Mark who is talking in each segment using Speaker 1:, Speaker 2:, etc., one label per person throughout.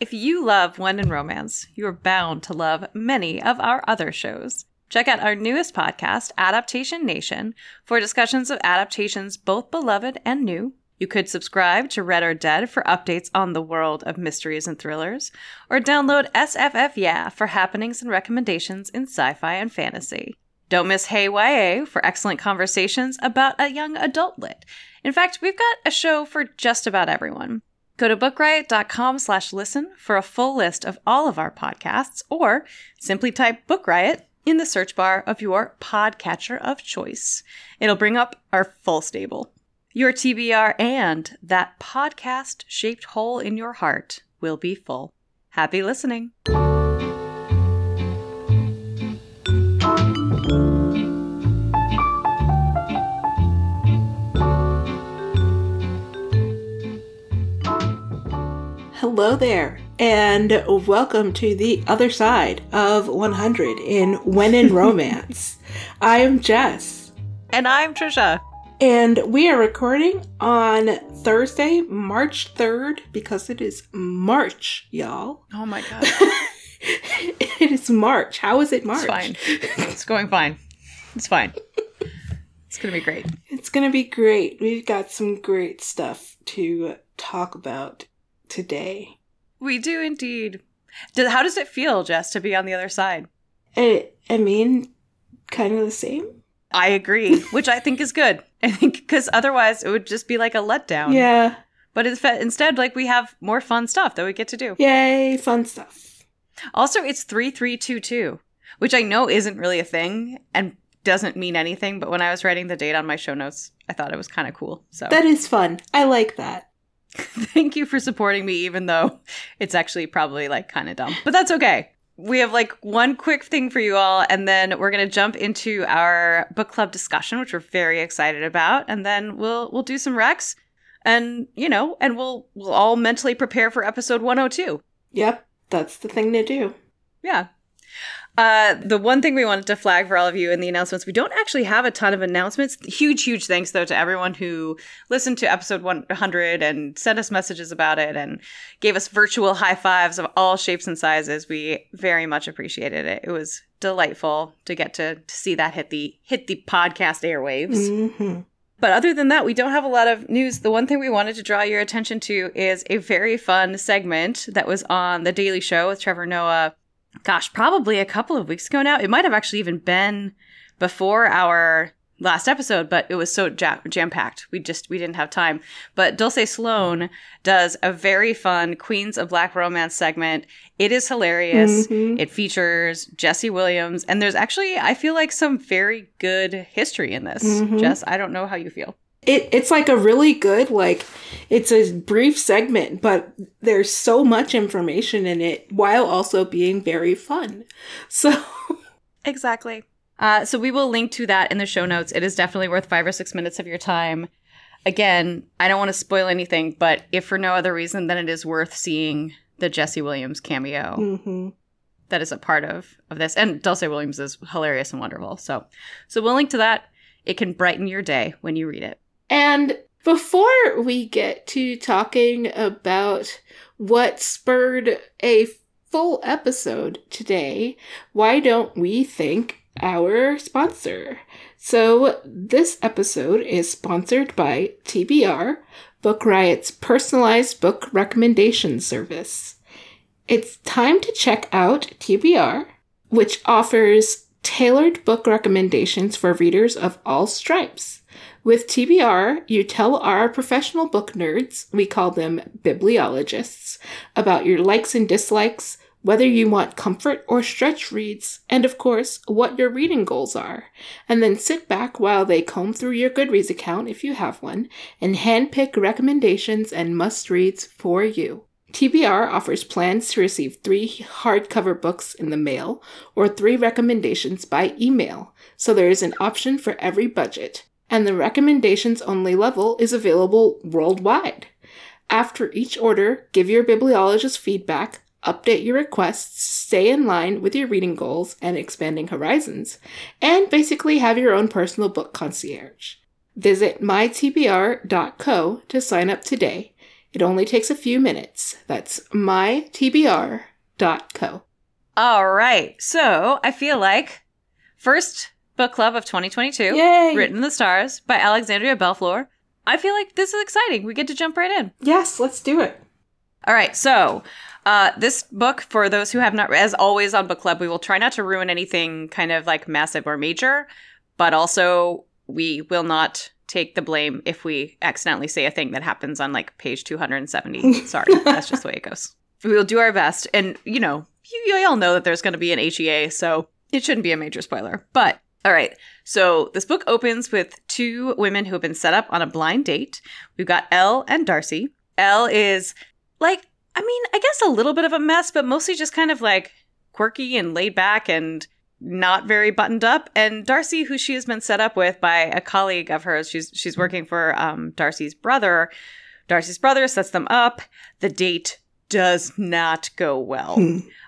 Speaker 1: If you love When in Romance, you're bound to love many of our other shows. Check out our newest podcast, Adaptation Nation, for discussions of adaptations both beloved and new. You could subscribe to Read or Dead for updates on the world of mysteries and thrillers, or download SFF Yeah for happenings and recommendations in sci fi and fantasy. Don't miss Hey YA for excellent conversations about a young adult lit. In fact, we've got a show for just about everyone. Go to bookriot.com slash listen for a full list of all of our podcasts, or simply type Book Riot in the search bar of your podcatcher of choice. It'll bring up our full stable. Your TBR and that podcast shaped hole in your heart will be full. Happy listening.
Speaker 2: Hello there, and welcome to the other side of 100 in When in Romance. I am Jess.
Speaker 1: And I'm Trisha.
Speaker 2: And we are recording on Thursday, March 3rd, because it is March, y'all.
Speaker 1: Oh my god.
Speaker 2: it is March. How is it March?
Speaker 1: It's fine. It's going fine. It's fine. It's going to be great.
Speaker 2: It's going to be great. We've got some great stuff to talk about today.
Speaker 1: We do indeed. How does it feel, Jess, to be on the other side?
Speaker 2: I, I mean, kind of the same.
Speaker 1: I agree, which I think is good. I think because otherwise it would just be like a letdown.
Speaker 2: Yeah.
Speaker 1: But instead, like we have more fun stuff that we get to do.
Speaker 2: Yay, fun stuff.
Speaker 1: Also, it's 3322, which I know isn't really a thing and doesn't mean anything. But when I was writing the date on my show notes, I thought it was kind of cool. So
Speaker 2: that is fun. I like that.
Speaker 1: Thank you for supporting me, even though it's actually probably like kind of dumb, but that's okay. We have like one quick thing for you all, and then we're gonna jump into our book club discussion, which we're very excited about, and then we'll we'll do some recs, and you know, and we'll we'll all mentally prepare for episode 102.
Speaker 2: Yep, that's the thing to do.
Speaker 1: Yeah. Uh, the one thing we wanted to flag for all of you in the announcements, we don't actually have a ton of announcements. Huge, huge thanks though to everyone who listened to episode 100 and sent us messages about it and gave us virtual high fives of all shapes and sizes. We very much appreciated it. It was delightful to get to, to see that hit the hit the podcast airwaves.
Speaker 2: Mm-hmm.
Speaker 1: But other than that, we don't have a lot of news. The one thing we wanted to draw your attention to is a very fun segment that was on The Daily Show with Trevor Noah gosh, probably a couple of weeks ago now. It might have actually even been before our last episode, but it was so jam packed. We just we didn't have time. But Dulce Sloan does a very fun Queens of Black Romance segment. It is hilarious. Mm-hmm. It features Jesse Williams, and there's actually I feel like some very good history in this. Mm-hmm. Jess, I don't know how you feel
Speaker 2: it it's like a really good like it's a brief segment but there's so much information in it while also being very fun. So
Speaker 1: exactly. Uh, so we will link to that in the show notes. It is definitely worth five or six minutes of your time. Again i don't want to spoil anything but if for no other reason then it is worth seeing the jesse williams cameo
Speaker 2: mm-hmm.
Speaker 1: that is a part of of this and dulce williams is hilarious and wonderful. So so we'll link to that. It can brighten your day when you read it
Speaker 2: and before we get to talking about what spurred a full episode today, why don't we thank our sponsor? So, this episode is sponsored by TBR, Book Riot's personalized book recommendation service. It's time to check out TBR, which offers tailored book recommendations for readers of all stripes. With TBR, you tell our professional book nerds, we call them bibliologists, about your likes and dislikes, whether you want comfort or stretch reads, and of course, what your reading goals are. And then sit back while they comb through your Goodreads account if you have one, and handpick recommendations and must reads for you. TBR offers plans to receive three hardcover books in the mail or three recommendations by email, so there is an option for every budget, and the recommendations only level is available worldwide. After each order, give your bibliologist feedback, update your requests, stay in line with your reading goals and expanding horizons, and basically have your own personal book concierge. Visit mytbr.co to sign up today. It only takes a few minutes. That's mytbr.co.
Speaker 1: All right. So I feel like first book club of 2022,
Speaker 2: Yay!
Speaker 1: written in the stars by Alexandria Bellefleur. I feel like this is exciting. We get to jump right in.
Speaker 2: Yes, let's do it.
Speaker 1: All right. So uh, this book, for those who have not, as always on book club, we will try not to ruin anything kind of like massive or major, but also we will not take the blame if we accidentally say a thing that happens on like page 270. Sorry, that's just the way it goes. We will do our best. And, you know, you, you all know that there's going to be an HEA, so it shouldn't be a major spoiler. But, all right. So this book opens with two women who have been set up on a blind date. We've got Elle and Darcy. Elle is like, I mean, I guess a little bit of a mess, but mostly just kind of like quirky and laid back and not very buttoned up. And Darcy, who she has been set up with by a colleague of hers, she's she's working for um, Darcy's brother. Darcy's brother sets them up. The date does not go well.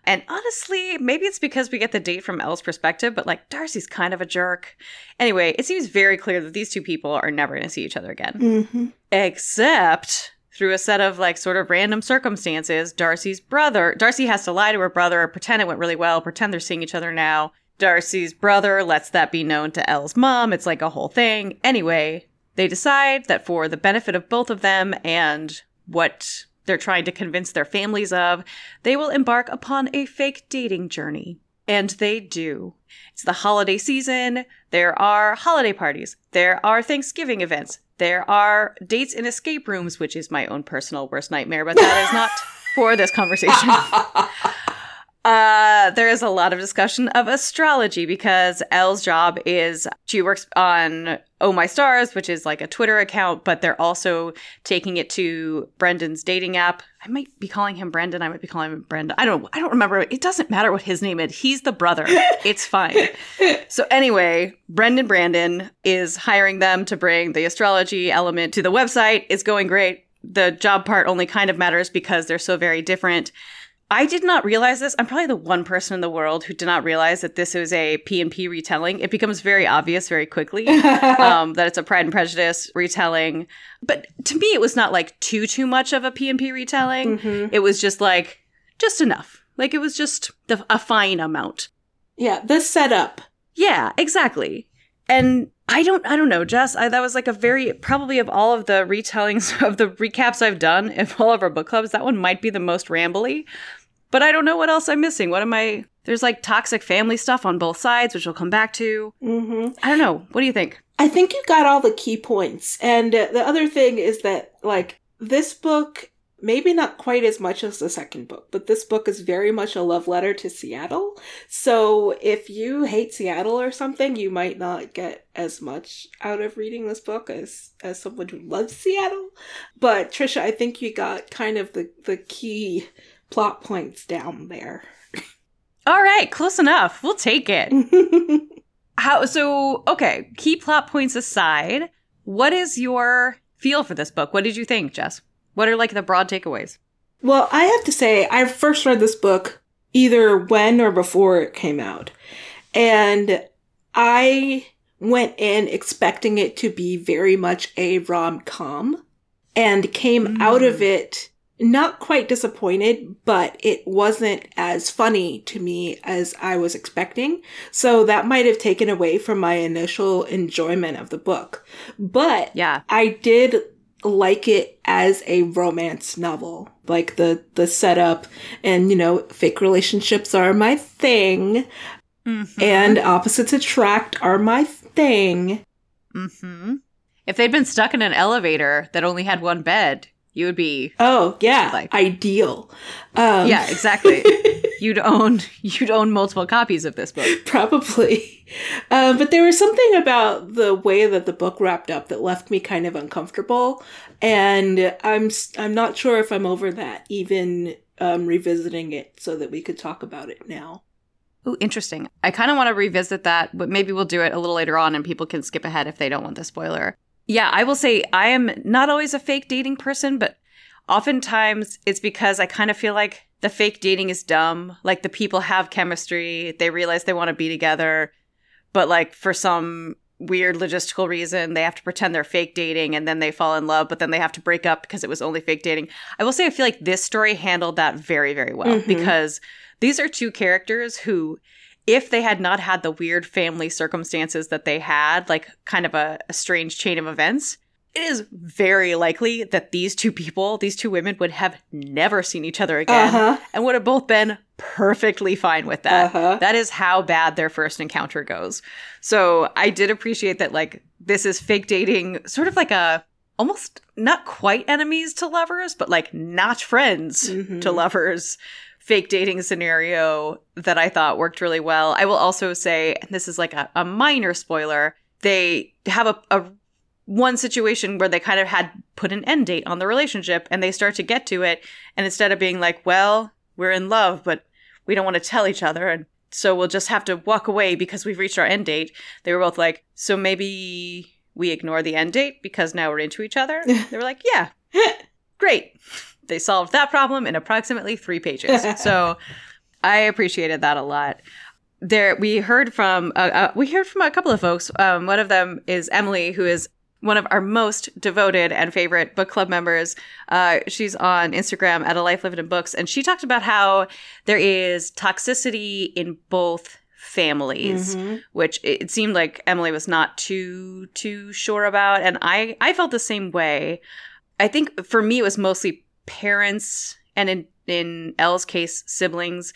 Speaker 1: And honestly, maybe it's because we get the date from Elle's perspective, but like Darcy's kind of a jerk. Anyway, it seems very clear that these two people are never going to see each other again.
Speaker 2: Mm-hmm.
Speaker 1: Except through a set of like sort of random circumstances, Darcy's brother, Darcy has to lie to her brother, pretend it went really well, pretend they're seeing each other now. Darcy's brother lets that be known to Elle's mom. It's like a whole thing. Anyway, they decide that for the benefit of both of them and what they're trying to convince their families of, they will embark upon a fake dating journey. And they do. It's the holiday season. There are holiday parties. There are Thanksgiving events. There are dates in escape rooms, which is my own personal worst nightmare, but that is not for this conversation. Uh, there is a lot of discussion of astrology because Elle's job is she works on Oh My Stars, which is like a Twitter account, but they're also taking it to Brendan's dating app. I might be calling him Brendan. I might be calling him Brenda. I don't. I don't remember. It doesn't matter what his name is. He's the brother. It's fine. so anyway, Brendan Brandon is hiring them to bring the astrology element to the website. It's going great. The job part only kind of matters because they're so very different. I did not realize this. I'm probably the one person in the world who did not realize that this is a P&P retelling. It becomes very obvious very quickly um, that it's a Pride and Prejudice retelling. But to me, it was not like too, too much of a P&P retelling.
Speaker 2: Mhm.
Speaker 1: It was just like, just enough. Like it was just the, a fine amount.
Speaker 2: Yeah, the setup.
Speaker 1: Yeah, exactly. And I don't, I don't know, Jess. I, that was like a very probably of all of the retellings of the recaps I've done of all of our book clubs, that one might be the most rambly. But I don't know what else I'm missing. What am I? There's like toxic family stuff on both sides, which we'll come back to.
Speaker 2: hmm
Speaker 1: I don't know. What do you think?
Speaker 2: I think you got all the key points. And uh, the other thing is that, like, this book, maybe not quite as much as the second book, but this book is very much a love letter to Seattle. So if you hate Seattle or something, you might not get as much out of reading this book as as someone who loves Seattle. But Trisha, I think you got kind of the the key plot points down there.
Speaker 1: All right, close enough. We'll take it. How? So, okay. Key plot points aside, what is your feel for this book? What did you think, Jess? What are like the broad takeaways?
Speaker 2: Well, I have to say, I first read this book either when or before it came out. And I went in expecting it to be very much a rom com and came mm. out of it not quite disappointed, but it wasn't as funny to me as I was expecting. So that might have taken away from my initial enjoyment of the book. But
Speaker 1: Yeah.
Speaker 2: I did like it as a romance novel. Like the the setup and you know, fake relationships are my thing
Speaker 1: Mm-hmm.
Speaker 2: and opposites attract are my thing.
Speaker 1: hmm If they'd been stuck in an elevator that only had one bed, you would be.
Speaker 2: Oh, yeah,
Speaker 1: Like-
Speaker 2: ideal. Um,
Speaker 1: yeah, exactly. you'd own you'd own multiple copies of this book.
Speaker 2: Probably. Uh, but there was something about the way that the book wrapped up that left me kind of uncomfortable, and I'm I'm not sure if I'm over that. Even um, revisiting it so that we could talk about it now.
Speaker 1: Oh, interesting. I kind of want to revisit that, but maybe we'll do it a little later on, and people can skip ahead if they don't want the spoiler. Yeah, I will say I am not always a fake dating person, but oftentimes it's because I kind of feel like the fake dating is dumb. Like the people have chemistry, they realize they want to be together, but like for some weird logistical reason, they have to pretend they're fake dating and then they fall in love, but then they have to break up because it was only fake dating. I will say I feel like this story handled that very, very well
Speaker 2: Mhm.
Speaker 1: because these are two characters who if they had not had the weird family circumstances that they had, like kind of a, a strange chain of events, it is very likely that these two people, these two women, would have never seen each other again
Speaker 2: Uh-huh.
Speaker 1: and would have both been perfectly fine with that.
Speaker 2: Uh-huh.
Speaker 1: That is how bad their first encounter goes. So I did appreciate that, like, this is fake dating, sort of like a almost not quite enemies to lovers, but like not friends
Speaker 2: Mhm.
Speaker 1: to lovers fake dating scenario that I thought worked really well. I will also say, and this is like a, a minor spoiler, they have a, a one situation where they kind of had put an end date on the relationship and they start to get to it. And instead of being like, well, we're in love, but we don't want to tell each other. And so we'll just have to walk away because we've reached our end date. They were both like, so maybe we ignore the end date because now we're into each other. they were like, yeah, great. They solved that problem in approximately three pages. so I appreciated that a lot. There, we heard from uh, uh, we heard from a couple of folks. Um, one of them is Emily, who is one of our most devoted and favorite book club members. Uh, she's on Instagram at a life lived in books, and she talked about how there is toxicity in both families
Speaker 2: Mhm.
Speaker 1: which it it seemed like Emily was not too too sure about and I I felt the same way. I think for me it was mostly parents and in in Elle's case siblings.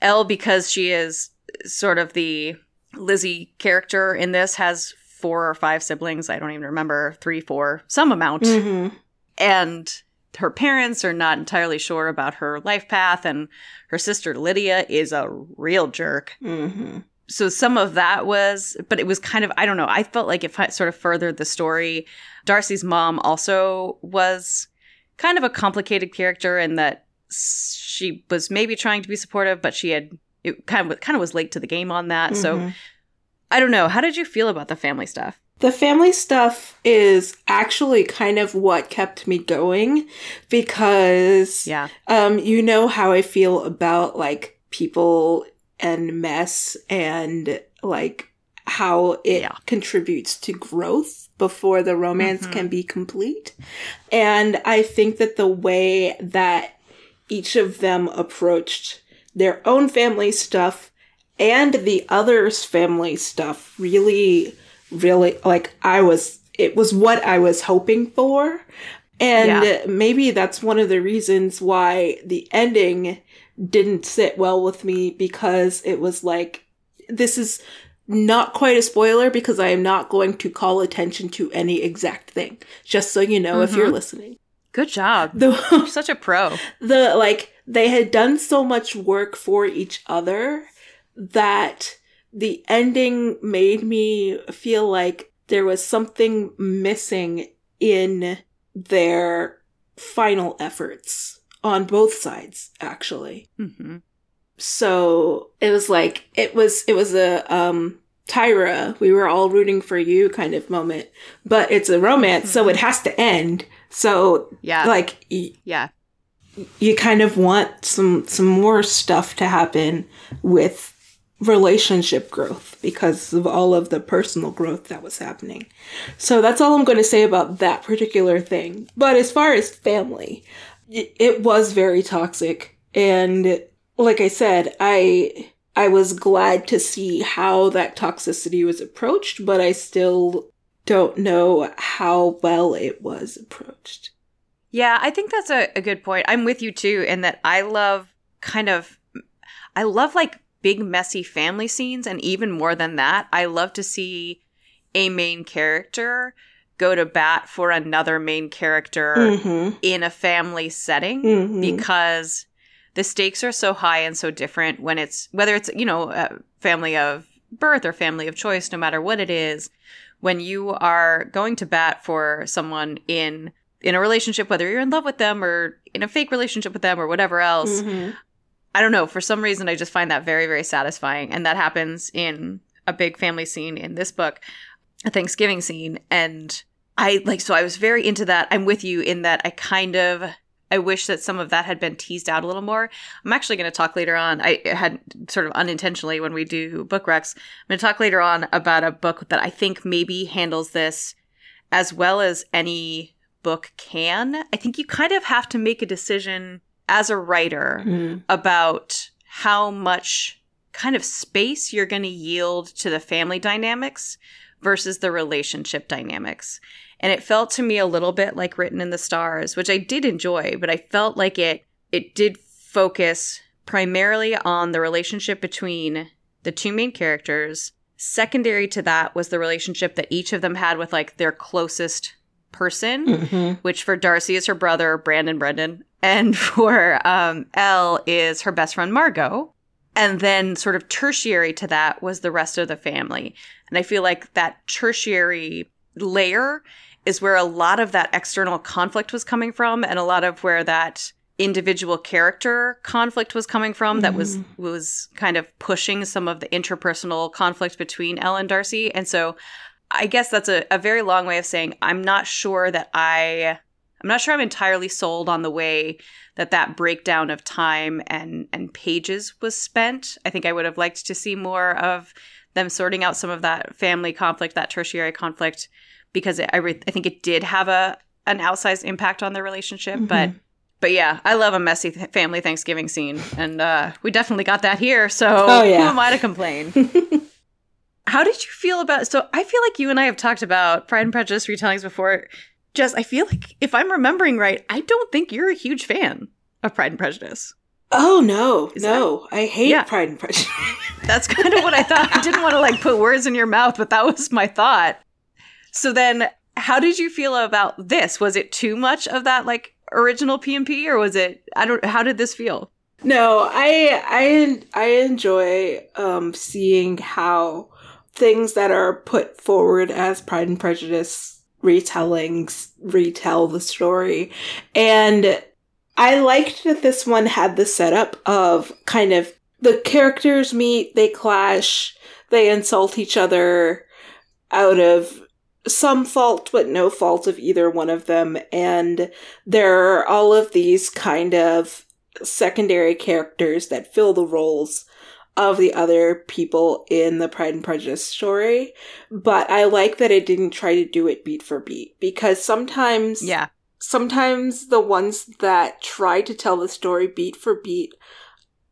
Speaker 1: Elle because she is sort of the Lizzie character in this has four or five siblings, I don't even remember, 3 4, some amount
Speaker 2: Mhm.
Speaker 1: and her parents are not entirely sure about her life path and her sister Lydia is a real jerk
Speaker 2: Mhm.
Speaker 1: so some of that was but it was kind of i don't know i felt like it sort of furthered the story darcy's mom also was kind of a complicated character in that she was maybe trying to be supportive but she had it kind of kind of was late to the game on that so
Speaker 2: Mhm.
Speaker 1: I don't know how did you feel about the family stuff
Speaker 2: The family stuff is actually kind of what kept me going because
Speaker 1: yeah
Speaker 2: um you know how I feel about like people and mess and like how it
Speaker 1: Yeah.
Speaker 2: contributes to growth before the romance
Speaker 1: Mhm.
Speaker 2: can be complete. And I think that the way that each of them approached their own family stuff and the others' family stuff really, really, like, I was, it was what I was hoping for. And
Speaker 1: Yeah.
Speaker 2: maybe that's one of the reasons why the ending didn't sit well with me because it was like, this is not quite a spoiler because I am not going to call attention to any exact thing. Just so you know, if you're mm-hmm. listening.
Speaker 1: good job
Speaker 2: The,
Speaker 1: you're such a pro
Speaker 2: the like they had done so much work for each other that the ending made me feel like there was something missing in their final efforts on both sides actually.
Speaker 1: Hmm
Speaker 2: so it was like it was it was a um Tyra, we were all rooting for you kind of moment. But it's a romance, so it has to end. So
Speaker 1: yeah.
Speaker 2: like y-
Speaker 1: yeah.
Speaker 2: you kind of want some some more stuff to happen with relationship growth because of all of the personal growth that was happening. So that's all I'm going to say about that particular thing. But as far as family, it, was very toxic and like I said, I I was glad to see how that toxicity was approached, but I still don't know how well it was approached.
Speaker 1: Yeah, I think that's a, a good point. I'm with you too, in that I love kind of, I love like big messy family scenes, and even more than that, I love to see a main character go to bat for another main character
Speaker 2: Mm-hmm.
Speaker 1: in a family setting
Speaker 2: Mm-hmm.
Speaker 1: because the stakes are so high and so different when it's whether it's you know a family of birth or family of choice no matter what it is when you are going to bat for someone in in a relationship whether you're in love with them or in a fake relationship with them or whatever else
Speaker 2: Mm-hmm.
Speaker 1: I don't know for some reason i just find that very very satisfying and that happens in a big family scene in this book a thanksgiving scene and i like so i was very into that i'm with you in that i kind of I wish that some of that had been teased out a little more. I'm actually going to talk later on. I had sort of unintentionally when we do book recs. I'm going to talk later on about a book that I think maybe handles this as well as any book can. I think you kind of have to make a decision as a writer
Speaker 2: Mm-hmm.
Speaker 1: about how much kind of space you're going to yield to the family dynamics versus the relationship dynamics. And it felt to me a little bit like Written in the Stars, which I did enjoy, but I felt like it it did focus primarily on the relationship between the two main characters. Secondary to that was the relationship that each of them had with like their closest person
Speaker 2: Mm-hmm.
Speaker 1: which for Darcy is her brother, Brandon Brendan, and for um, Elle is her best friend, Margot. And then, sort of tertiary to that, was the rest of the family. And I feel like that tertiary layer is where a lot of that external conflict was coming from, and a lot of where that individual character conflict was coming from that was was kind of pushing some of the interpersonal conflict between Elle and Darcy. And so I guess that's a, a very long way of saying I'm not sure that I I'm not sure I'm entirely sold on the way that that breakdown of time and and pages was spent. I think I would have liked to see more of them sorting out some of that family conflict, that tertiary conflict, because it, I re- I think it did have a an outsized impact on their relationship. But but yeah, I love a messy th- family Thanksgiving scene, and uh, we definitely got that here. So
Speaker 2: Oh, yeah.
Speaker 1: who am I to complain? How did you feel about? So I feel like you and I have talked about Pride and Prejudice retellings before. Jess, I feel like if I'm remembering right, I don't think you're a huge fan of Pride and Prejudice.
Speaker 2: Oh no,
Speaker 1: Is
Speaker 2: no! I hate
Speaker 1: Yeah.
Speaker 2: Pride and Prejudice.
Speaker 1: That's kind of what I thought. I didn't want to like put words in your mouth, but that was my thought. So then, how did you feel about this? Was it too much of that like original P&P, or was it? I don't. How did this feel?
Speaker 2: No, I I I enjoy um seeing how things that are put forward as Pride and Prejudice retellings retell the story. And I liked that this one had the setup of kind of the characters meet, they clash, they insult each other out of some fault but no fault of either one of them and there are all of these kind of secondary characters that fill the roles of the other people in the Pride and Prejudice story. But I like that it didn't try to do it beat for beat because sometimes
Speaker 1: Yeah,
Speaker 2: sometimes the ones that try to tell the story beat for beat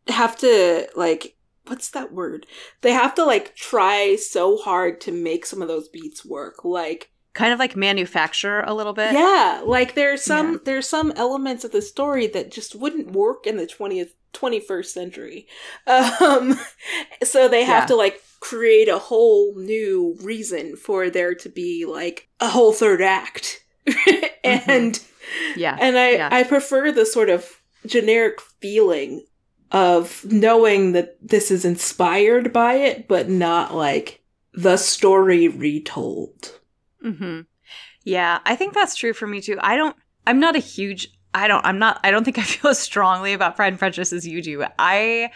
Speaker 2: have to like what's that word? They have to like try so hard to make some of those beats work. Like
Speaker 1: kind of like manufacture a little bit.
Speaker 2: yeah, like there's some
Speaker 1: Yeah.
Speaker 2: there's some elements of the story that just wouldn't work in the 20th 21st century. Um so they have
Speaker 1: Yeah.
Speaker 2: to like create a whole new reason for there to be like a whole third act. and
Speaker 1: yeah,
Speaker 2: and I
Speaker 1: Yeah.
Speaker 2: I prefer the sort of generic feeling of knowing that this is inspired by it but not like the story retold.
Speaker 1: hmm Yeah, I think that's true for me too. I don't. I'm not a huge. I don't. I'm not. I don't think I feel as strongly about Pride and Prejudice as you do. I.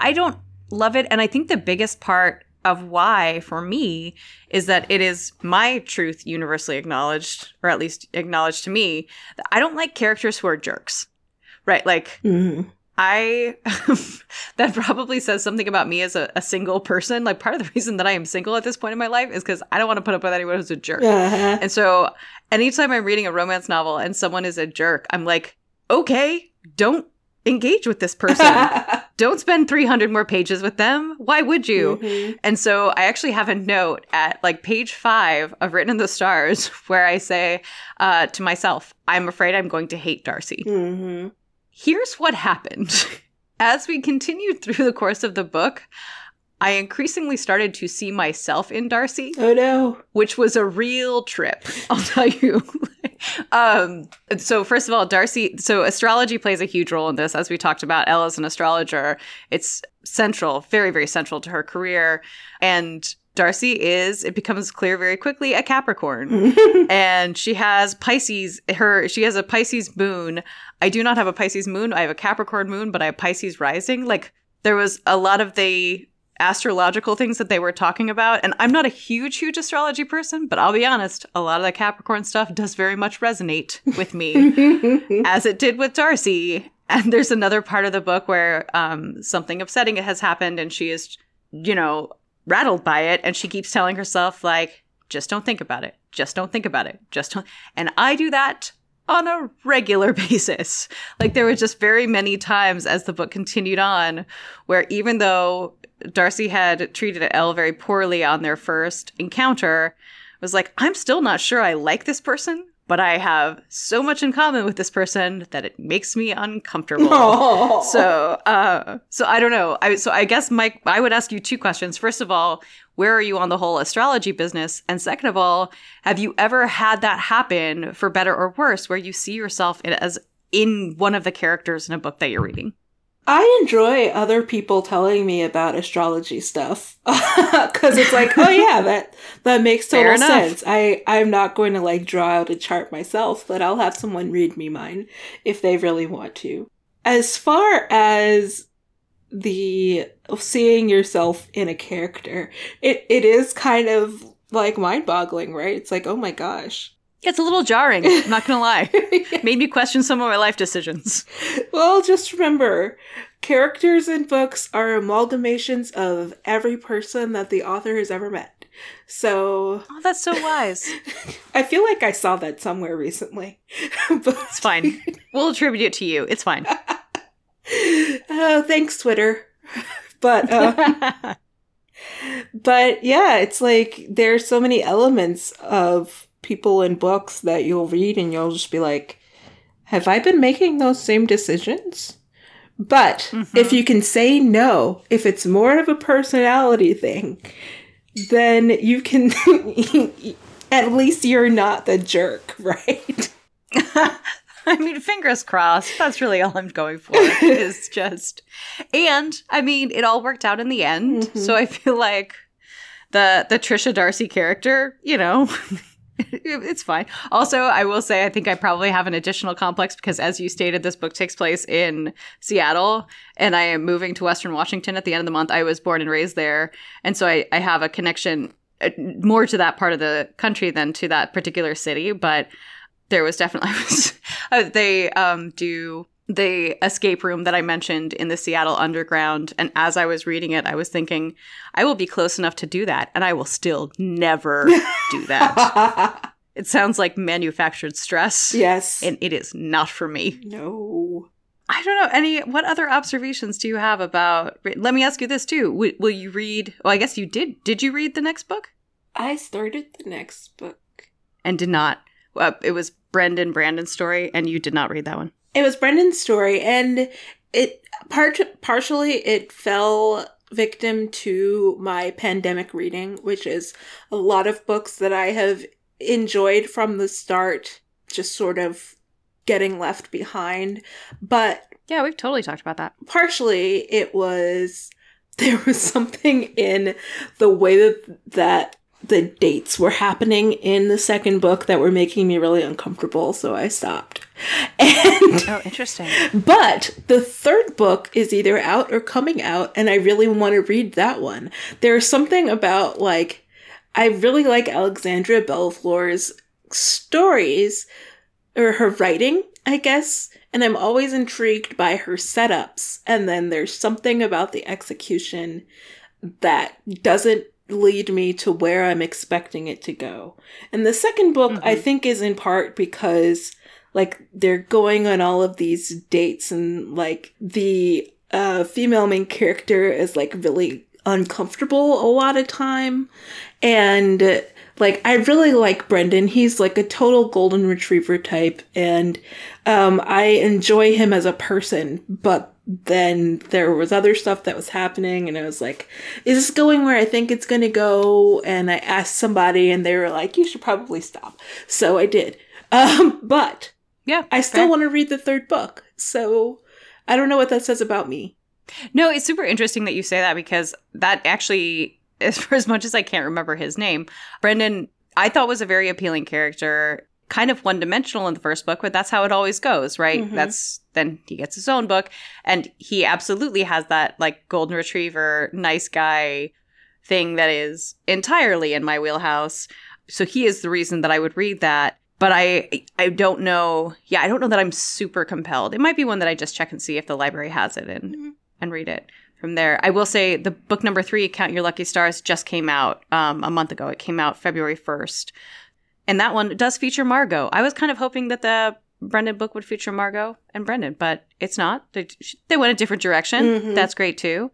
Speaker 1: I don't love it, and I think the biggest part of why for me is that it is my truth universally acknowledged, or at least acknowledged to me. That I don't like characters who are jerks. Right, like
Speaker 2: Mm-hmm.
Speaker 1: I that probably says something about me as a, a single person. Like part of the reason that I am single at this point in my life is because I don't want to put up with anyone who's a jerk.
Speaker 2: Uh-huh.
Speaker 1: And so anytime I'm reading a romance novel and someone is a jerk, I'm like, okay, don't engage with this person. don't spend 300 more pages with them. Why would you?
Speaker 2: Mhm.
Speaker 1: And so I actually have a note at like page five of Written in the Stars where I say uh, to myself, I'm afraid I'm going to hate Darcy.
Speaker 2: Mhm.
Speaker 1: Here's what happened. As we continued through the course of the book, I increasingly started to see myself in Darcy,
Speaker 2: Oh no.
Speaker 1: which was a real trip. I'll tell you. um, so first of all, Darcy. So astrology plays a huge role in this, as we talked about. Ella's an astrologer. It's central, very, very central to her career, and Darcy is, it becomes clear very quickly, a Capricorn. and she has Pisces, her she has a Pisces moon. I do not have a Pisces moon. I have a Capricorn moon, but I have Pisces rising. Like there was a lot of the astrological things that they were talking about. And I'm not a huge, huge astrology person, but I'll be honest, a lot of the Capricorn stuff does very much resonate with me, as it did with Darcy. And there's another part of the book where um, something upsetting has happened, and she is, you know, rattled by it and she keeps telling herself like just don't think about it just don't think about it just don't and i do that on a regular basis like there were just very many times as the book continued on where even though darcy had treated elle very poorly on their first encounter was like i'm still not sure i like this person but I have so much in common with this person that it makes me uncomfortable. Aww. So, uh, so I don't know. I, so I guess Mike, I would ask you two questions. First of all, where are you on the whole astrology business? And second of all, have you ever had that happen for better or worse, where you see yourself in, as in one of the characters in a book that you're reading?
Speaker 2: I enjoy other people telling me about astrology stuff because it's like, oh yeah, that that makes total sense. I I'm not going to like draw out a chart myself, but I'll have someone read me mine if they really want to. As far as the seeing yourself in a character, it it is kind of like mind-boggling, right? It's like, oh my gosh,
Speaker 1: it's a little jarring, I'm not gonna lie. yeah. Made me question some of my life decisions.
Speaker 2: Well, just remember characters in books are amalgamations of every person that the author has ever met. So.
Speaker 1: Oh, that's so wise.
Speaker 2: I feel like I saw that somewhere recently.
Speaker 1: but it's fine. We'll attribute it to you. It's fine.
Speaker 2: Uh, thanks, Twitter. but. Uh, but yeah, it's like there's so many elements of people in books that you'll read and you'll just be like, have I been making those same decisions? But mm-hmm. if you can say no, if it's more of a personality thing, then you can, at least you're not the jerk, right?
Speaker 1: I mean, fingers crossed. That's really all I'm going for. is just, and I mean, it all worked out in the end. Mm-hmm. So I feel like the the Trisha Darcy character, you know, it's fine. Also, I will say I think I probably have an additional complex because, as you stated, this book takes place in Seattle, and I am moving to Western Washington at the end of the month. I was born and raised there, and so I, I have a connection uh, more to that part of the country than to that particular city. But there was definitely uh, they um, do the escape room that I mentioned in the Seattle Underground. And as I was reading it, I was thinking, I will be close enough to do that, and I will still never do that. it sounds like manufactured stress.
Speaker 2: Yes.
Speaker 1: And it is not for me.
Speaker 2: No.
Speaker 1: I don't know any. What other observations do you have about? Let me ask you this too. W- will you read? Well, I guess you did. Did you read the next book?
Speaker 2: I started the next book
Speaker 1: and did not. Uh, it was Brendan Brandon's story, and you did not read that one.
Speaker 2: It was Brendan's story, and it part partially it fell victim to my pandemic reading, which is a lot of books that I have enjoyed from the start, just sort of getting left behind. But
Speaker 1: yeah, we've totally talked about that.
Speaker 2: Partially, it was there was something in the way that that the dates were happening in the second book that were making me really uncomfortable, so I stopped.
Speaker 1: And oh, interesting.
Speaker 2: But the third book is either out or coming out, and I really want to read that one. There's something about like I really like Alexandra Bellefleur's stories or her writing, I guess, and I'm always intrigued by her setups. And then there's something about the execution that doesn't lead me to where I'm expecting it to go. And the second book, mm-hmm. I think, is in part because like they're going on all of these dates and like the uh, female main character is like really uncomfortable a lot of time and like I really like Brendan. He's like a total golden retriever type and um I enjoy him as a person, but then there was other stuff that was happening and I was like, is this going where I think it's going to go? And I asked somebody and they were like, you should probably stop. So I did. Um, but
Speaker 1: Yeah.
Speaker 2: I still
Speaker 1: fair.
Speaker 2: want to read the third book. So I don't know what that says about me.
Speaker 1: No, it's super interesting that you say that because that actually, as for as much as I can't remember his name, Brendan, I thought was a very appealing character. Kind of one dimensional in the first book, but that's how it always goes, right?
Speaker 2: Mhm.
Speaker 1: That's then he gets his own book, and he absolutely has that like golden retriever, nice guy thing that is entirely in my wheelhouse. So he is the reason that I would read that. But I I don't know. Yeah, I don't know that I'm super compelled. It might be one that I just check and see if the library has it and
Speaker 2: Mhm.
Speaker 1: and read it from there. I will say the book number three, Count Your Lucky Stars, just came out um, a month ago. It came out February 1st. And that one does feature Margot. I was kind of hoping that the Brendan book would feature Margot and Brendan, but it's not. They, they went a different direction.
Speaker 2: Mhm.
Speaker 1: That's great too.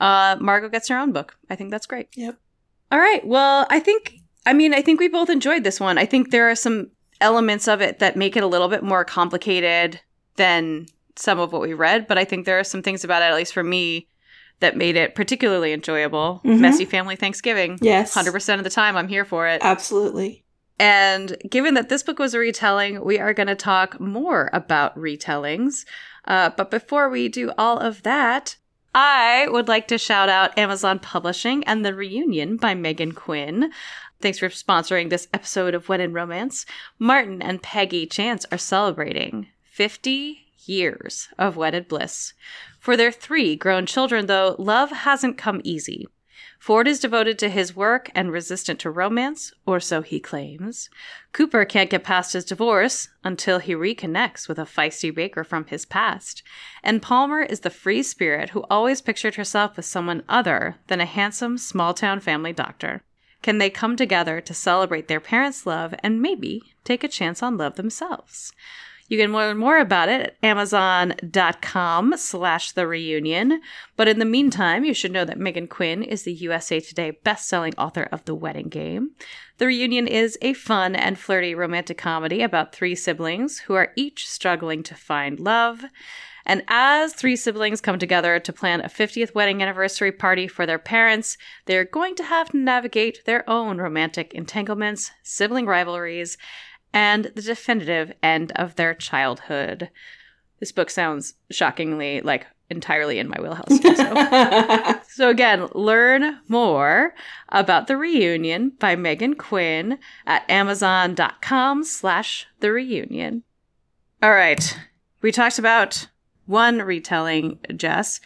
Speaker 1: Uh, Margot gets her own book. I think that's great.
Speaker 2: Yep.
Speaker 1: All right. Well, I think, I mean, I think we both enjoyed this one. I think there are some elements of it that make it a little bit more complicated than some of what we read, but I think there are some things about it, at least for me, that made it particularly enjoyable.
Speaker 2: Mhm.
Speaker 1: Messy family Thanksgiving.
Speaker 2: Yes.
Speaker 1: 100% of the time, I'm here for it.
Speaker 2: Absolutely.
Speaker 1: And given that this book was a retelling, we are going to talk more about retellings. Uh, but before we do all of that, I would like to shout out Amazon Publishing and The Reunion by Megan Quinn. Thanks for sponsoring this episode of When in Romance. Martin and Peggy Chance are celebrating 50 years of wedded bliss. For their three grown children, though, love hasn't come easy. Ford is devoted to his work and resistant to romance, or so he claims. Cooper can't get past his divorce until he reconnects with a feisty baker from his past. And Palmer is the free spirit who always pictured herself with someone other than a handsome small town family doctor. Can they come together to celebrate their parents' love and maybe take a chance on love themselves? You can learn more about it at amazon.com slash the reunion. But in the meantime, you should know that Megan Quinn is the USA Today best-selling author of The Wedding Game. The Reunion is a fun and flirty romantic comedy about three siblings who are each struggling to find love. And as three siblings come together to plan a 50th wedding anniversary party for their parents, they're going to have to navigate their own romantic entanglements, sibling rivalries, and the definitive end of their childhood. This book sounds shockingly like entirely in my wheelhouse. So again, learn more about the reunion by Megan Quinn at amazon.com slash the reunion. All right. We talked about one retelling, Jess,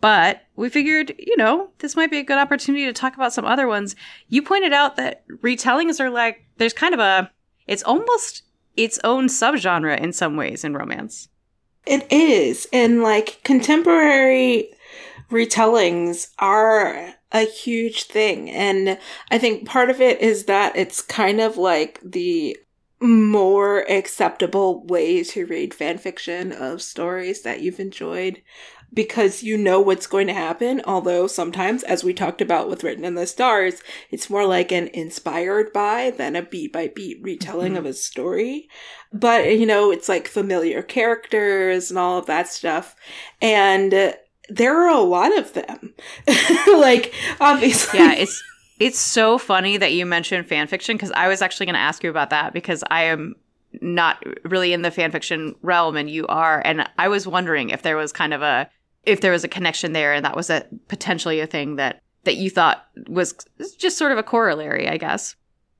Speaker 1: but we figured, you know, this might be a good opportunity to talk about some other ones. You pointed out that retellings are like, there's kind of a, it's almost its own subgenre in some ways in romance.
Speaker 2: It is. And like contemporary retellings are a huge thing. And I think part of it is that it's kind of like the more acceptable way to read fan fiction of stories that you've enjoyed because you know what's going to happen. Although sometimes, as we talked about with Written in the Stars, it's more like an inspired by than a beat by beat retelling
Speaker 1: Mhm.
Speaker 2: of a story. But, you know, it's like familiar characters and all of that stuff. And uh, there are a lot of them. like, obviously.
Speaker 1: Yeah, it's it's so funny that you mentioned fan fiction because I was actually going to ask you about that because I am not really in the fan fiction realm and you are and I was wondering if there was kind of a if there was a connection there and that was a potentially a thing that that you thought was just sort of a corollary, I guess.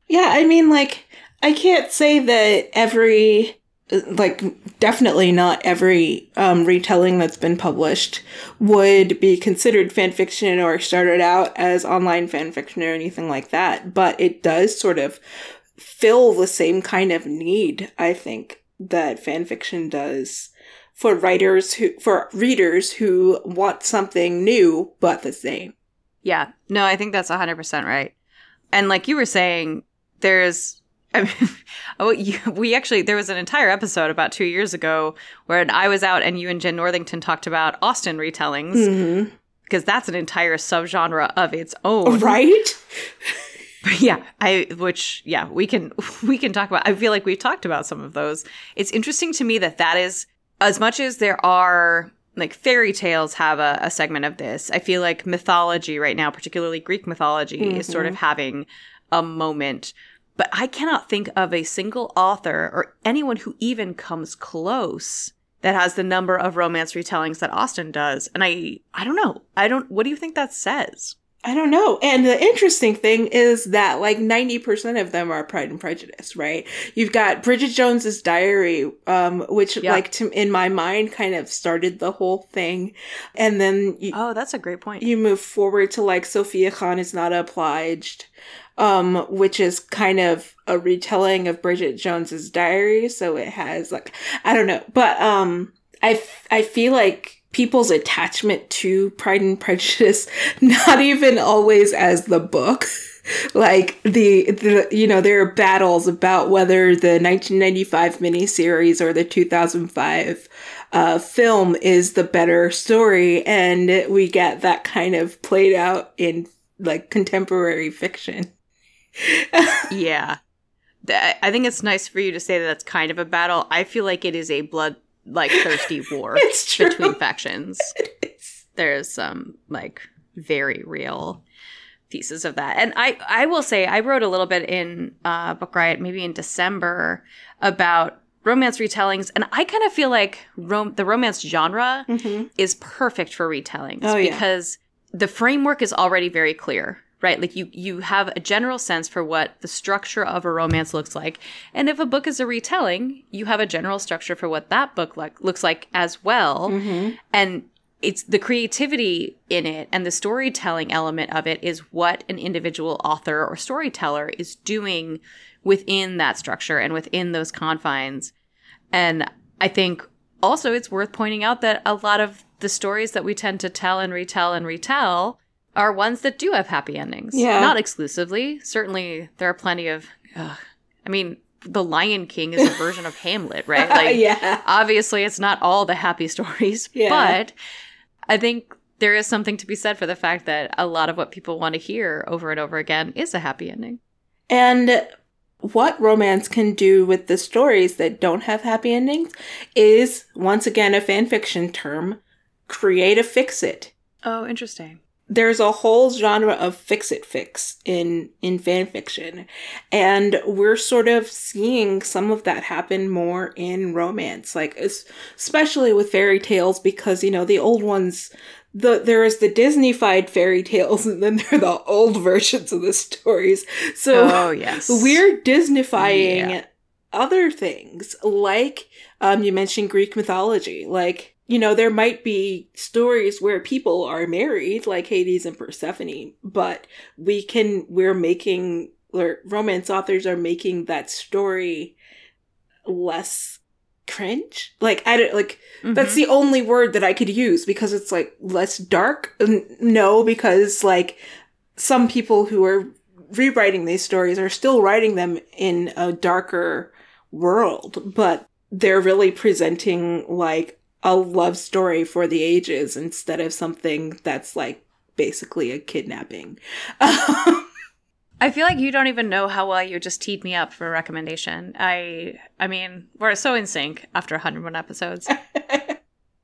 Speaker 2: Yeah, I mean, like, I can't say that every, like, definitely not every um, retelling that's been published would be considered fan fiction or started out as online fan fiction or anything like that, but it does sort of fill the same kind of need, I think, that fan fiction does for writers who, for readers who want something new but the same.
Speaker 1: Yeah. No, I think that's 100% right. And like you were saying, there's, I mean, oh, you, we actually, there was an entire episode about two years ago where I was out and you and Jenn Northington talked about Austen retellings
Speaker 2: Mm-hmm.
Speaker 1: because that's an entire subgenre of its own.
Speaker 2: Right?
Speaker 1: Yeah, I, which, yeah, we can, we can talk about, I feel like we've talked about some of those. It's interesting to me that that is, as much as there are, like fairy tales have a, a segment of this. I feel like mythology right now, particularly Greek mythology, is sort of mm-hmm. having a moment but I cannot think of a single author or anyone who even comes close that has the number of romance retellings that Austen does. And I I don't know. I don't what do you think that says?
Speaker 2: I don't know. And the interesting thing is that like 90% of them are Pride and Prejudice, right? You've got Bridget Jones's Diary, um, which
Speaker 1: Yeah.
Speaker 2: like to, in my mind kind of started the whole thing. And then you,
Speaker 1: Oh, that's a great point.
Speaker 2: you move forward to like Sophia Khan is not obliged, um, which is kind of a retelling of Bridget Jones's diary. So it has like, I don't know, but, um, I, f- I feel like people's attachment to Pride and Prejudice, not even always as the book. Like the, the, you know, there are battles about whether the 1995 miniseries or the 2005 uh, film is the better story, and we get that kind of played out in like contemporary fiction.
Speaker 1: yeah. I think it's nice for you to say that that's kind of a battle. I feel like it is a blood like thirsty war between factions. There's some like very real pieces of that. And I I will say I wrote a little bit in uh Book Riot maybe in December about romance retellings and I kind of feel like rom- the romance genre
Speaker 2: Mhm.
Speaker 1: is perfect for retellings
Speaker 2: Oh, yeah.
Speaker 1: because the framework is already very clear right? Like you you have a general sense for what the structure of a romance looks like. And if a book is a retelling you have a general structure for what that book like looks like as well.
Speaker 2: Mhm.
Speaker 1: and it's the creativity in it and the storytelling element of it is what an individual author or storyteller is doing within that structure and within those confines. And I think also it's worth pointing out that a lot of the stories that we tend to tell and retell and retell are ones that do have happy endings.
Speaker 2: Yeah.
Speaker 1: Not exclusively. Certainly, there are plenty of. ugh. I mean, The Lion King is a version of Hamlet, right? Like,
Speaker 2: yeah.
Speaker 1: obviously, it's not all the happy stories,
Speaker 2: Yeah.
Speaker 1: but I think there is something to be said for the fact that a lot of what people want to hear over and over again is a happy ending.
Speaker 2: And what romance can do with the stories that don't have happy endings is, once again, a fan fiction term create a fix it.
Speaker 1: Oh, interesting.
Speaker 2: There's a whole genre of fix it fix in, in fan fiction. And we're sort of seeing some of that happen more in romance, like especially with fairy tales, because, you know, the old ones, the, there is the Disney-fied fairy tales and then there are the old versions of the stories. So
Speaker 1: oh, yes.
Speaker 2: we're Disneyfying
Speaker 1: Yeah.
Speaker 2: other things, like um, you mentioned Greek mythology. Like, you know, there might be stories where people are married, like Hades and Persephone, but we can, we're making, or romance authors are making that story less cringe. Like, I don't, like, that's
Speaker 1: Mhm.
Speaker 2: the only word that I could use because it's like less dark. No, because like some people who are rewriting these stories are still writing them in a darker world, but they're really presenting like a love story for the ages instead of something that's like basically a kidnapping.
Speaker 1: I feel like you don't even know how well you just teed me up for a recommendation. I I mean, we're so in sync after 101 episodes.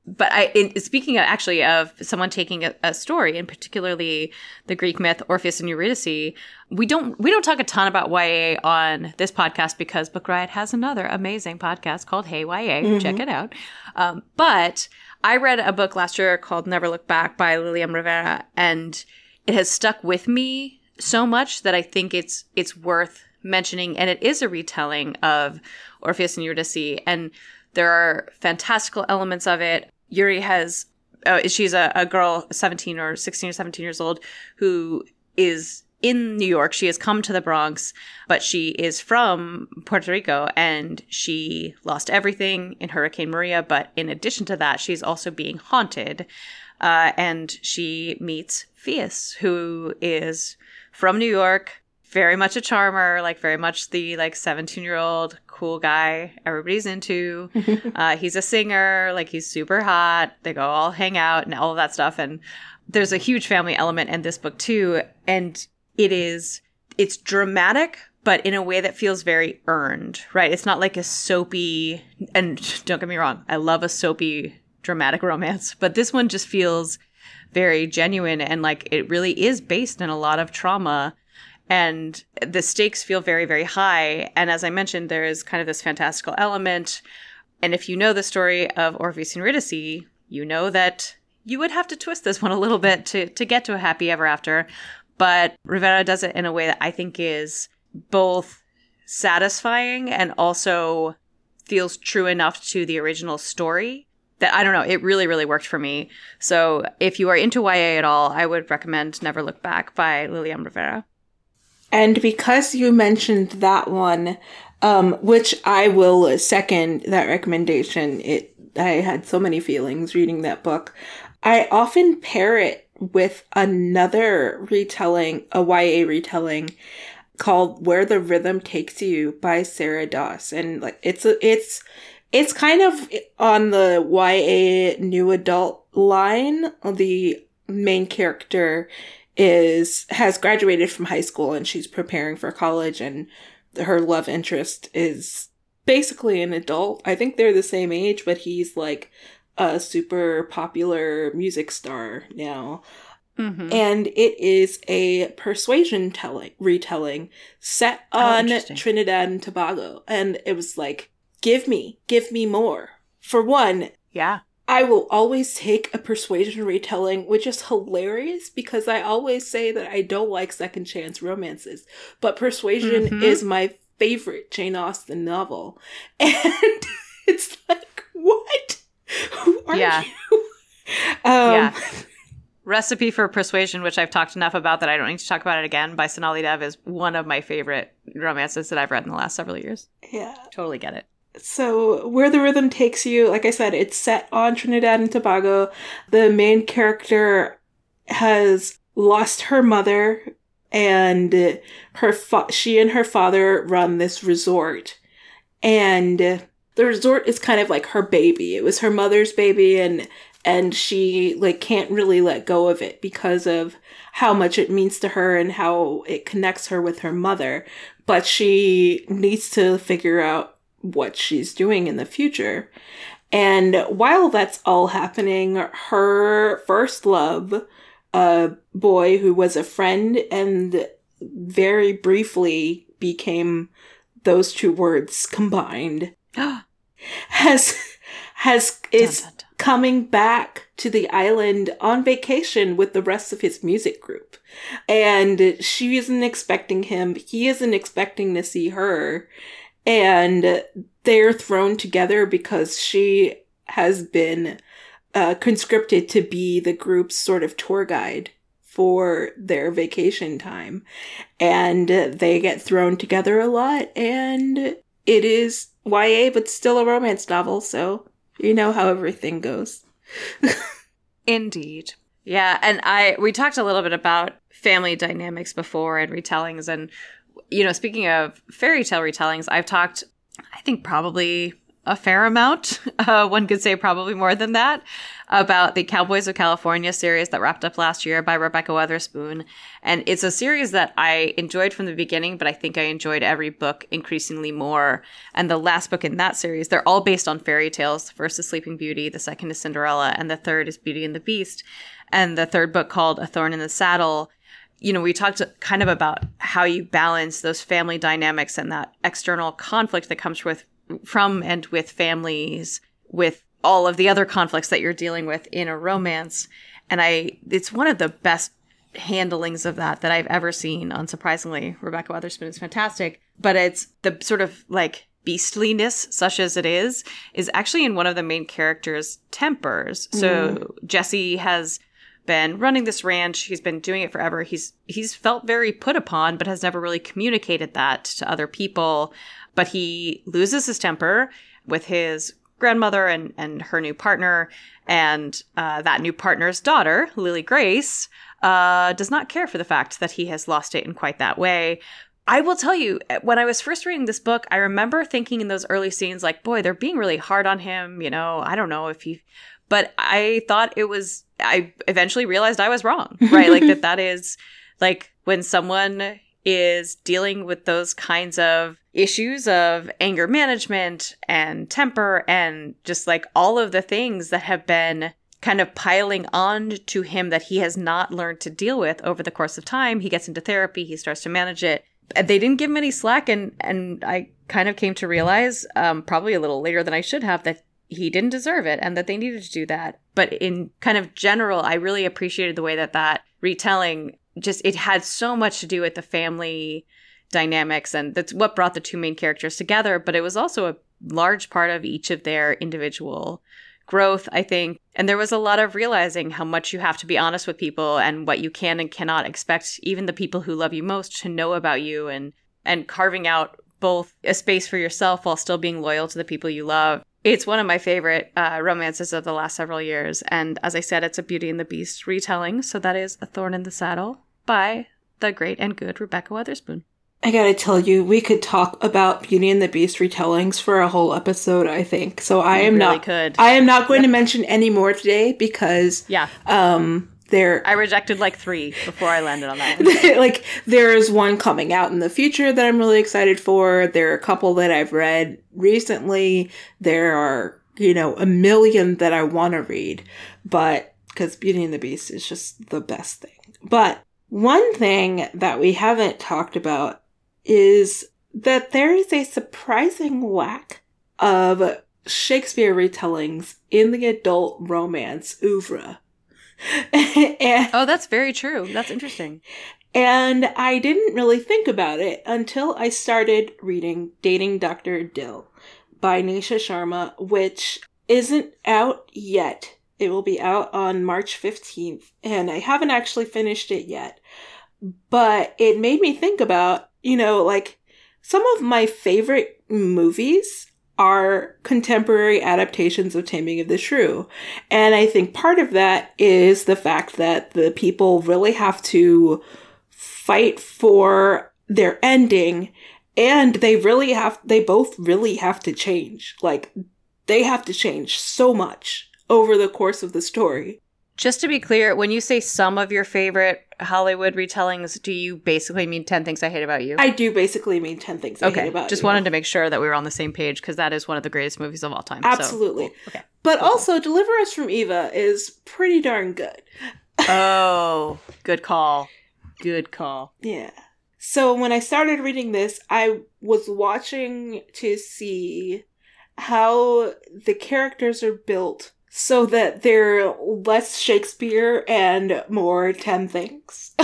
Speaker 1: but I in, speaking of actually of someone taking a, a story, and particularly the Greek myth Orpheus and Eurydice, we don't we don't talk a ton about YA on this podcast because Book Riot has another amazing podcast called Hey YA. Check it out. Um, but I read a book last year called Never Look Back by Lilliam Rivera, and it has stuck with me so much that I think it's it's worth mentioning. And it is a retelling of Orpheus and Eurydice, and there are fantastical elements of it. Eury has uh, she's a, a girl, 17 or 16 or 17 years old, who is in New York. She has come to the Bronx, but she is from Puerto Rico and she lost everything in Hurricane Maria. But in addition to that, she's also being haunted. Uh, and she meets Pheus, who is from New York, very much a charmer, like very much the like 17 year old cool guy everybody's into. uh, he's a singer, like he's super hot. They go all hang out and all of that stuff. And there's a huge family element in this book too. And it is, it's dramatic, but in a way that feels very earned, right? It's not like a soapy, and don't get me wrong, I love a soapy dramatic romance, but this one just feels very genuine and like it really is based in a lot of trauma and the stakes feel very, very high. And as I mentioned, there is kind of this fantastical element. And if you know the story of Orpheus and Eurydice, you know that you would have to twist this one a little bit to, to get to a happy ever after. But Rivera does it in a way that I think is both satisfying and also feels true enough to the original story that I don't know, it really, really worked for me. So if you are into YA at all, I would recommend Never Look Back by Lilliam Rivera.
Speaker 2: And because you mentioned that one, um, which I will second that recommendation, it I had so many feelings reading that book. I often pair it with another retelling, a YA retelling called Where the Rhythm Takes You by Sarah Dass. And like it's a, it's it's kind of on the YA new adult line. The main character is has graduated from high school and she's preparing for college and her love interest is basically an adult. I think they're the same age, but he's like a super popular music star now. Mm-hmm. And it is a persuasion telling retelling set oh, on oh, Trinidad and Tobago. And it was like, give me, give me more. For one,
Speaker 1: yeah.
Speaker 2: I will always take a persuasion retelling, which is hilarious because I always say that I don't like second chance romances, but persuasion mm-hmm. is my favorite Jane Austen novel. And it's like, what? Who are yeah. you?
Speaker 1: Um, yeah. Recipe for Persuasion, which I've talked enough about that I don't need to talk about it again, by Sonali Dev, is one of my favorite romances that I've read in the last several years.
Speaker 2: Yeah.
Speaker 1: Totally get it.
Speaker 2: So, Where the Rhythm Takes You, like I said, it's set on Trinidad and Tobago. The main character has lost her mother, and her fa- she and her father run this resort. And the resort is kind of like her baby. It was her mother's baby, and and she like can't really let go of it because of how much it means to her and how it connects her with her mother but she needs to figure out what she's doing in the future. And while that's all happening, her first love, a boy who was a friend and very briefly became those two words combined, has has is coming back to the island on vacation with the rest of his music group. And she isn't expecting him, he isn't expecting to see her and they're thrown together because she has been uh, conscripted to be the group's sort of tour guide for their vacation time. And they get thrown together a lot, and it is YA, but still a romance novel, so you know how everything goes.
Speaker 1: Indeed. Yeah, and I we talked a little bit about family dynamics before and retellings and you know, speaking of fairy tale retellings, I've talked, I think, probably a fair amount. Uh, one could say probably more than that about the Cowboys of California series that wrapped up last year by Rebekah Weatherspoon. And it's a series that I enjoyed from the beginning, but I think I enjoyed every book increasingly more. And the last book in that series, they're all based on fairy tales. The first is Sleeping Beauty, the second is Cinderella, and the third is Beauty and the Beast. And the third book called A Thorn in the Saddle you know, we talked kind of about how you balance those family dynamics and that external conflict that comes with from and with families, with all of the other conflicts that you're dealing with in a romance. And I, it's one of the best handlings of that that I've ever seen. Unsurprisingly, Rebekah Weatherspoon is fantastic, but it's the sort of like beastliness, such as it is, is actually in one of the main characters' tempers. So mm. Jesse has been running this ranch. He's been doing it forever. He's he's felt very put upon, but has never really communicated that to other people. But he loses his temper with his grandmother and and her new partner, and uh, that new partner's daughter, Lily Grace, uh, does not care for the fact that he has lost it in quite that way. I will tell you, when I was first reading this book, I remember thinking in those early scenes, like, boy, they're being really hard on him. You know, I don't know if he but I thought it was, I eventually realized I was wrong, right? like that, that is like when someone is dealing with those kinds of issues of anger management and temper and just like all of the things that have been kind of piling on to him that he has not learned to deal with over the course of time. He gets into therapy, he starts to manage it. They didn't give him any slack, and and I kind of came to realize, um, probably a little later than I should have, that he didn't deserve it and that they needed to do that. But in kind of general, I really appreciated the way that that retelling just it had so much to do with the family dynamics and that's what brought the two main characters together, but it was also a large part of each of their individual growth, I think. And there was a lot of realizing how much you have to be honest with people and what you can and cannot expect even the people who love you most to know about you and and carving out both a space for yourself while still being loyal to the people you love. It's one of my favorite uh, romances of the last several years. And as I said, it's a Beauty and the Beast retelling. So that is A Thorn in the Saddle by the great and good Rebekah Weatherspoon.
Speaker 2: I gotta tell you, we could talk about Beauty and the Beast retellings for a whole episode. I think so. I am
Speaker 1: really
Speaker 2: not.
Speaker 1: could.
Speaker 2: I am not going to mention any more today because
Speaker 1: Yeah.
Speaker 2: um there
Speaker 1: I rejected like three before I landed on that one.
Speaker 2: like there is one coming out in the future that I'm really excited for. There are a couple that I've read recently. There are, you know, a million that I want to read, but because Beauty and the Beast is just the best thing. But one thing that we haven't talked about is that there is a surprising lack of Shakespeare retellings in the adult romance oeuvre. and
Speaker 1: Oh, that's very true. That's interesting.
Speaker 2: and I didn't really think about it until I started reading Dating Dr. Dill by Nisha Sharma, which isn't out yet. It will be out on March 15th, and I haven't actually finished it yet. But it made me think about, you know, like some of my favorite movies are contemporary adaptations of Taming of the Shrew. And I think part of that is the fact that the people really have to fight for their ending and they really have they both really have to change. Like they have to change so much over the course of the story.
Speaker 1: Just to be clear, when you say some of your favorite Hollywood retellings, do you basically mean 10 Things I Hate About You?
Speaker 2: I do basically mean 10 things I hate
Speaker 1: okay.
Speaker 2: about
Speaker 1: Just
Speaker 2: you.
Speaker 1: wanted to make sure that we were on the same page because that is one of the greatest movies of all time. So-
Speaker 2: Absolutely.
Speaker 1: Okay.
Speaker 2: But also Deliver Us from Eva is pretty darn good.
Speaker 1: Oh, good call. Good call.
Speaker 2: Yeah. So when I started reading this, I was watching to see how the characters are built so that they're less Shakespeare and more 10 things.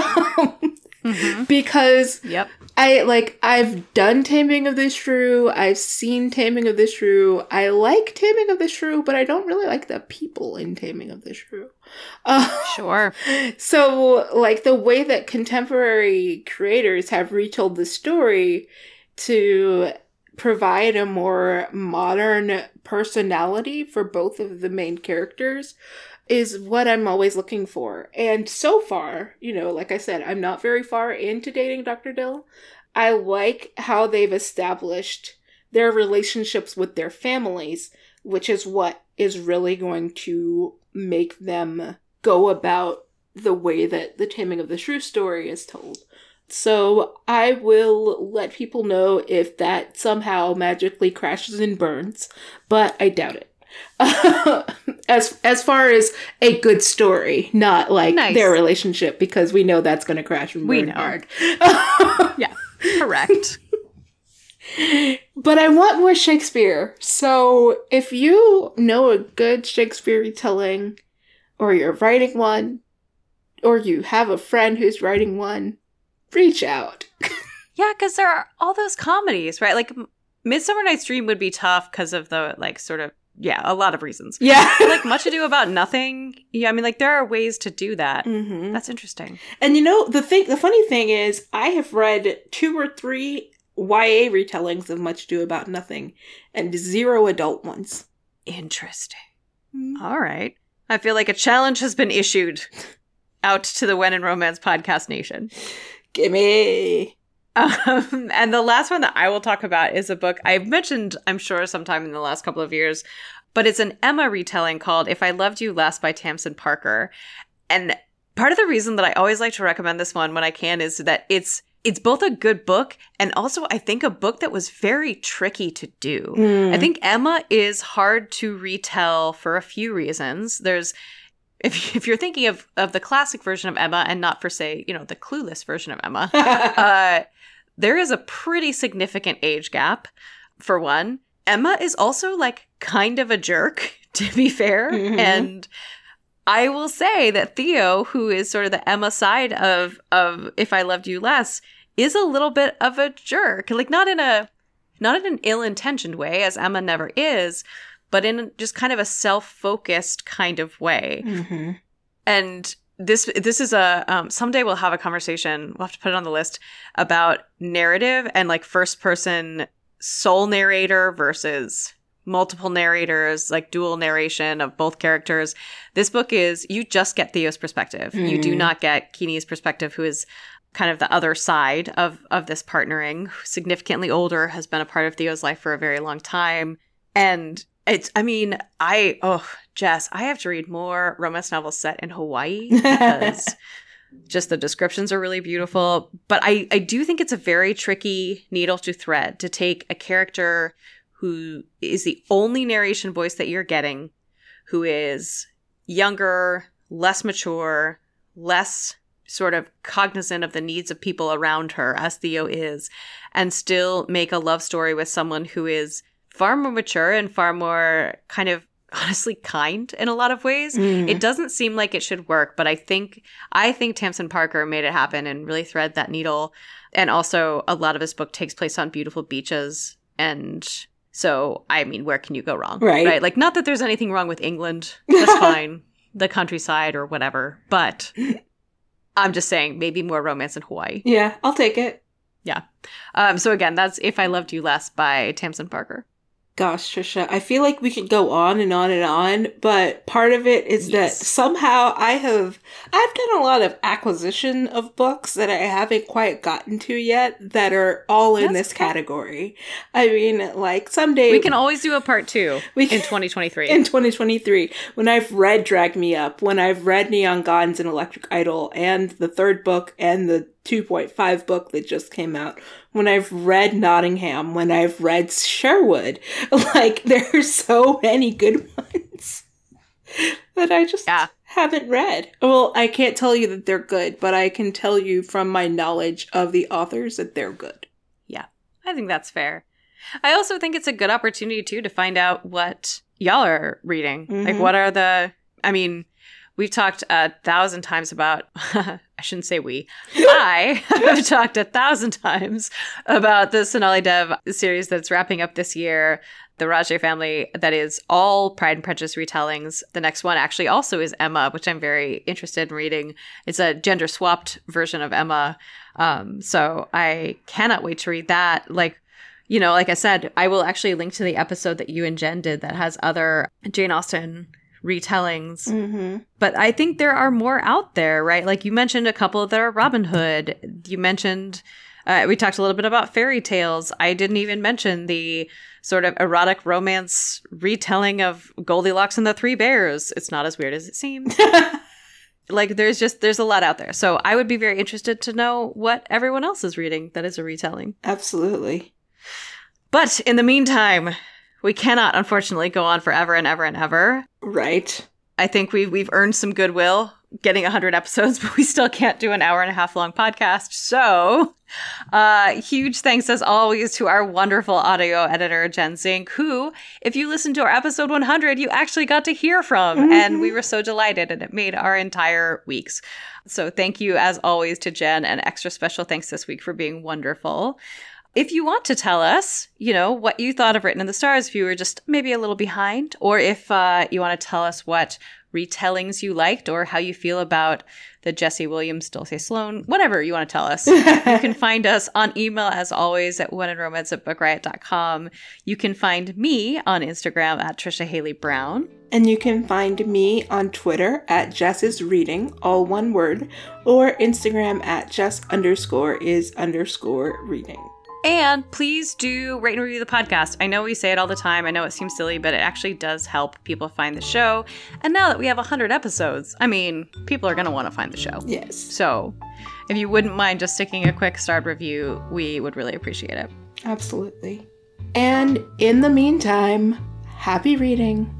Speaker 1: Mhm.
Speaker 2: because
Speaker 1: Yep.
Speaker 2: I like I've done Taming of the Shrew, I've seen Taming of the Shrew. I like Taming of the Shrew, but I don't really like the people in Taming of the Shrew. Uh,
Speaker 1: Sure.
Speaker 2: so, like the way that contemporary creators have retold the story to provide a more modern personality for both of the main characters is what I'm always looking for. And so far, you know, like I said, I'm not very far into dating Dr. Dill. I like how they've established their relationships with their families, which is what is really going to make them go about the way that the Taming of the Shrew story is told. So I will let people know if that somehow magically crashes and burns, but I doubt it. as as far as a good story, not like
Speaker 1: Nice.
Speaker 2: their relationship, because we know that's going to crash and burn
Speaker 1: We know.
Speaker 2: hard.
Speaker 1: Yeah. Correct.
Speaker 2: but I want more Shakespeare. So if you know a good Shakespeare retelling, or you're writing one, or you have a friend who's writing one, reach out.
Speaker 1: yeah, because there are all those comedies, right? Like Midsummer Night's Dream would be tough because of the like sort of yeah, a lot of reasons.
Speaker 2: Yeah.
Speaker 1: like Much Ado About Nothing. Yeah, I mean, like there are ways to do that.
Speaker 2: hmm
Speaker 1: That's interesting.
Speaker 2: And you know the thing, the funny thing is, I have read two or three YA retellings of Much Ado About Nothing, and zero adult ones.
Speaker 1: Interesting.
Speaker 2: Mm.
Speaker 1: All right. I feel like a challenge has been issued out to the When in Romance podcast nation.
Speaker 2: Gimme.
Speaker 1: Um, and the last one that I will talk about is a book I've mentioned, I'm sure, sometime in the last couple of years, but it's an Emma retelling called If I Loved You Less by Tamsen Parker. And part of the reason that I always like to recommend this one when I can is that it's it's both a good book and also I think a book that was very tricky to do.
Speaker 2: Mm.
Speaker 1: I think Emma is hard to retell for a few reasons. There's if if you're thinking of of the classic version of Emma and not for say you know the clueless version of Emma, uh, there is a pretty significant age gap. For one, Emma is also like kind of a jerk to be fair,
Speaker 2: Mhm.
Speaker 1: and I will say that Theo, who is sort of the Emma side of of If I Loved You Less, is a little bit of a jerk. Like not in a not in an ill-intentioned way, as Emma never is, but in just kind of a self-focused kind of way.
Speaker 2: hmm
Speaker 1: And this this is a um, someday we'll have a conversation. We'll have to put it on the list about narrative and like first person sole narrator versus multiple narrators, like dual narration of both characters. This book is you just get Theo's perspective. You do
Speaker 2: Mhm.
Speaker 1: not get Keeney's perspective, who is kind of the other side of of this partnering. Significantly older, has been a part of Theo's life for a very long time, and it's. I mean, I oh Jess, I have to read more romance novels set in Hawaii because just the descriptions are really beautiful. But I I do think it's a very tricky needle to thread to take a character who is the only narration voice that you're getting, who is younger, less mature, less sort of cognizant of the needs of people around her, as Theo is, and still make a love story with someone who is far more mature and far more kind of honestly kind in a lot of ways.
Speaker 2: Mm.
Speaker 1: It doesn't seem like it should work, but I think I think Tamsen Parker made it happen and really thread that needle. And also a lot of his book takes place on beautiful beaches and so I mean, where can you go wrong?
Speaker 2: Right.
Speaker 1: Right. Like not that there's anything wrong with England. That's fine. The countryside or whatever. But I'm just saying maybe more romance in Hawaii.
Speaker 2: yeah, I'll take it. Yeah.
Speaker 1: Um, so again, that's If I Loved You Less by Tamsen Parker.
Speaker 2: Gosh, Trisha, I feel like we could go on and on and on, but part of it is
Speaker 1: Yes.
Speaker 2: that somehow I have I've done a lot of acquisition of books that I haven't quite gotten to yet that are all in
Speaker 1: That's
Speaker 2: this
Speaker 1: okay.
Speaker 2: category. I mean, like someday
Speaker 1: We can always do a part two
Speaker 2: We
Speaker 1: in 2023.
Speaker 2: in 2023 when I've read Drag Me Up, when I've read Neon Gods and Electric Idol, and the third book and the 2.5 book that just came out, when I've read Nottingham, when I've read Sherwood, like there are so many good ones that I just
Speaker 1: Yeah.
Speaker 2: haven't read. Well, I can't tell you that they're good, but I can tell you from my knowledge of the authors that they're good.
Speaker 1: Yeah, I think that's fair. I also think it's a good opportunity too to find out what y'all are reading. Like,
Speaker 2: Mhm.
Speaker 1: what are the? I mean, we've talked a thousand times about. I shouldn't say we. I have talked a thousand times about the Sonali Dev series that's wrapping up this year. The Raje family, that is all Pride and Prejudice retellings. The next one actually also is Emma, which I'm very interested in reading. It's a gender swapped version of Emma. Um, so I cannot wait to read that. Like, you know, like I said, I will actually link to the episode that you and Jenn did that has other Jane Austen retellings.
Speaker 2: Mm-hmm.
Speaker 1: But I think there are more out there, right? Like you mentioned a couple that are Robin Hood. You mentioned uh, we talked a little bit about fairy tales. I didn't even mention the sort of erotic romance retelling of Goldilocks and the Three Bears. It's not as weird as it seems. like there's just there's a lot out there. So I would be very interested to know what everyone else is reading that is a retelling.
Speaker 2: Absolutely.
Speaker 1: But in the meantime, we cannot unfortunately go on forever and ever and ever.
Speaker 2: Right.
Speaker 1: I think we've we've earned some goodwill getting 100 episodes, but we still can't do an hour and a half long podcast. So, uh, huge thanks as always to our wonderful audio editor, Jen Zink, who, if you listened to our episode 100, you actually got to hear from. And we were so delighted, and it made our entire weeks. So, thank you as always to Jen, and extra special thanks this week for being wonderful. If you want to tell us, you know, what you thought of Written in the Stars, if you were just maybe a little behind, or if uh, you want to tell us what retellings you liked or how you feel about the Jesse Williams, Dulce Sloan, whatever you want to tell us, you can find us on email as always at wheninromance at bookriot.com. You can find me on Instagram at Trisha Haley Brown.
Speaker 2: And you can find me on Twitter at Jess is reading, all one word, or Instagram at Jess underscore is underscore reading.
Speaker 1: And please do rate and review the podcast. I know we say it all the time. I know it seems silly, but it actually does help people find the show. And now that we have 100 episodes, I mean, people are going to want to find the show.
Speaker 2: Yes.
Speaker 1: So if you wouldn't mind just sticking a quick starred review, we would really appreciate it.
Speaker 2: Absolutely. And in the meantime, happy reading.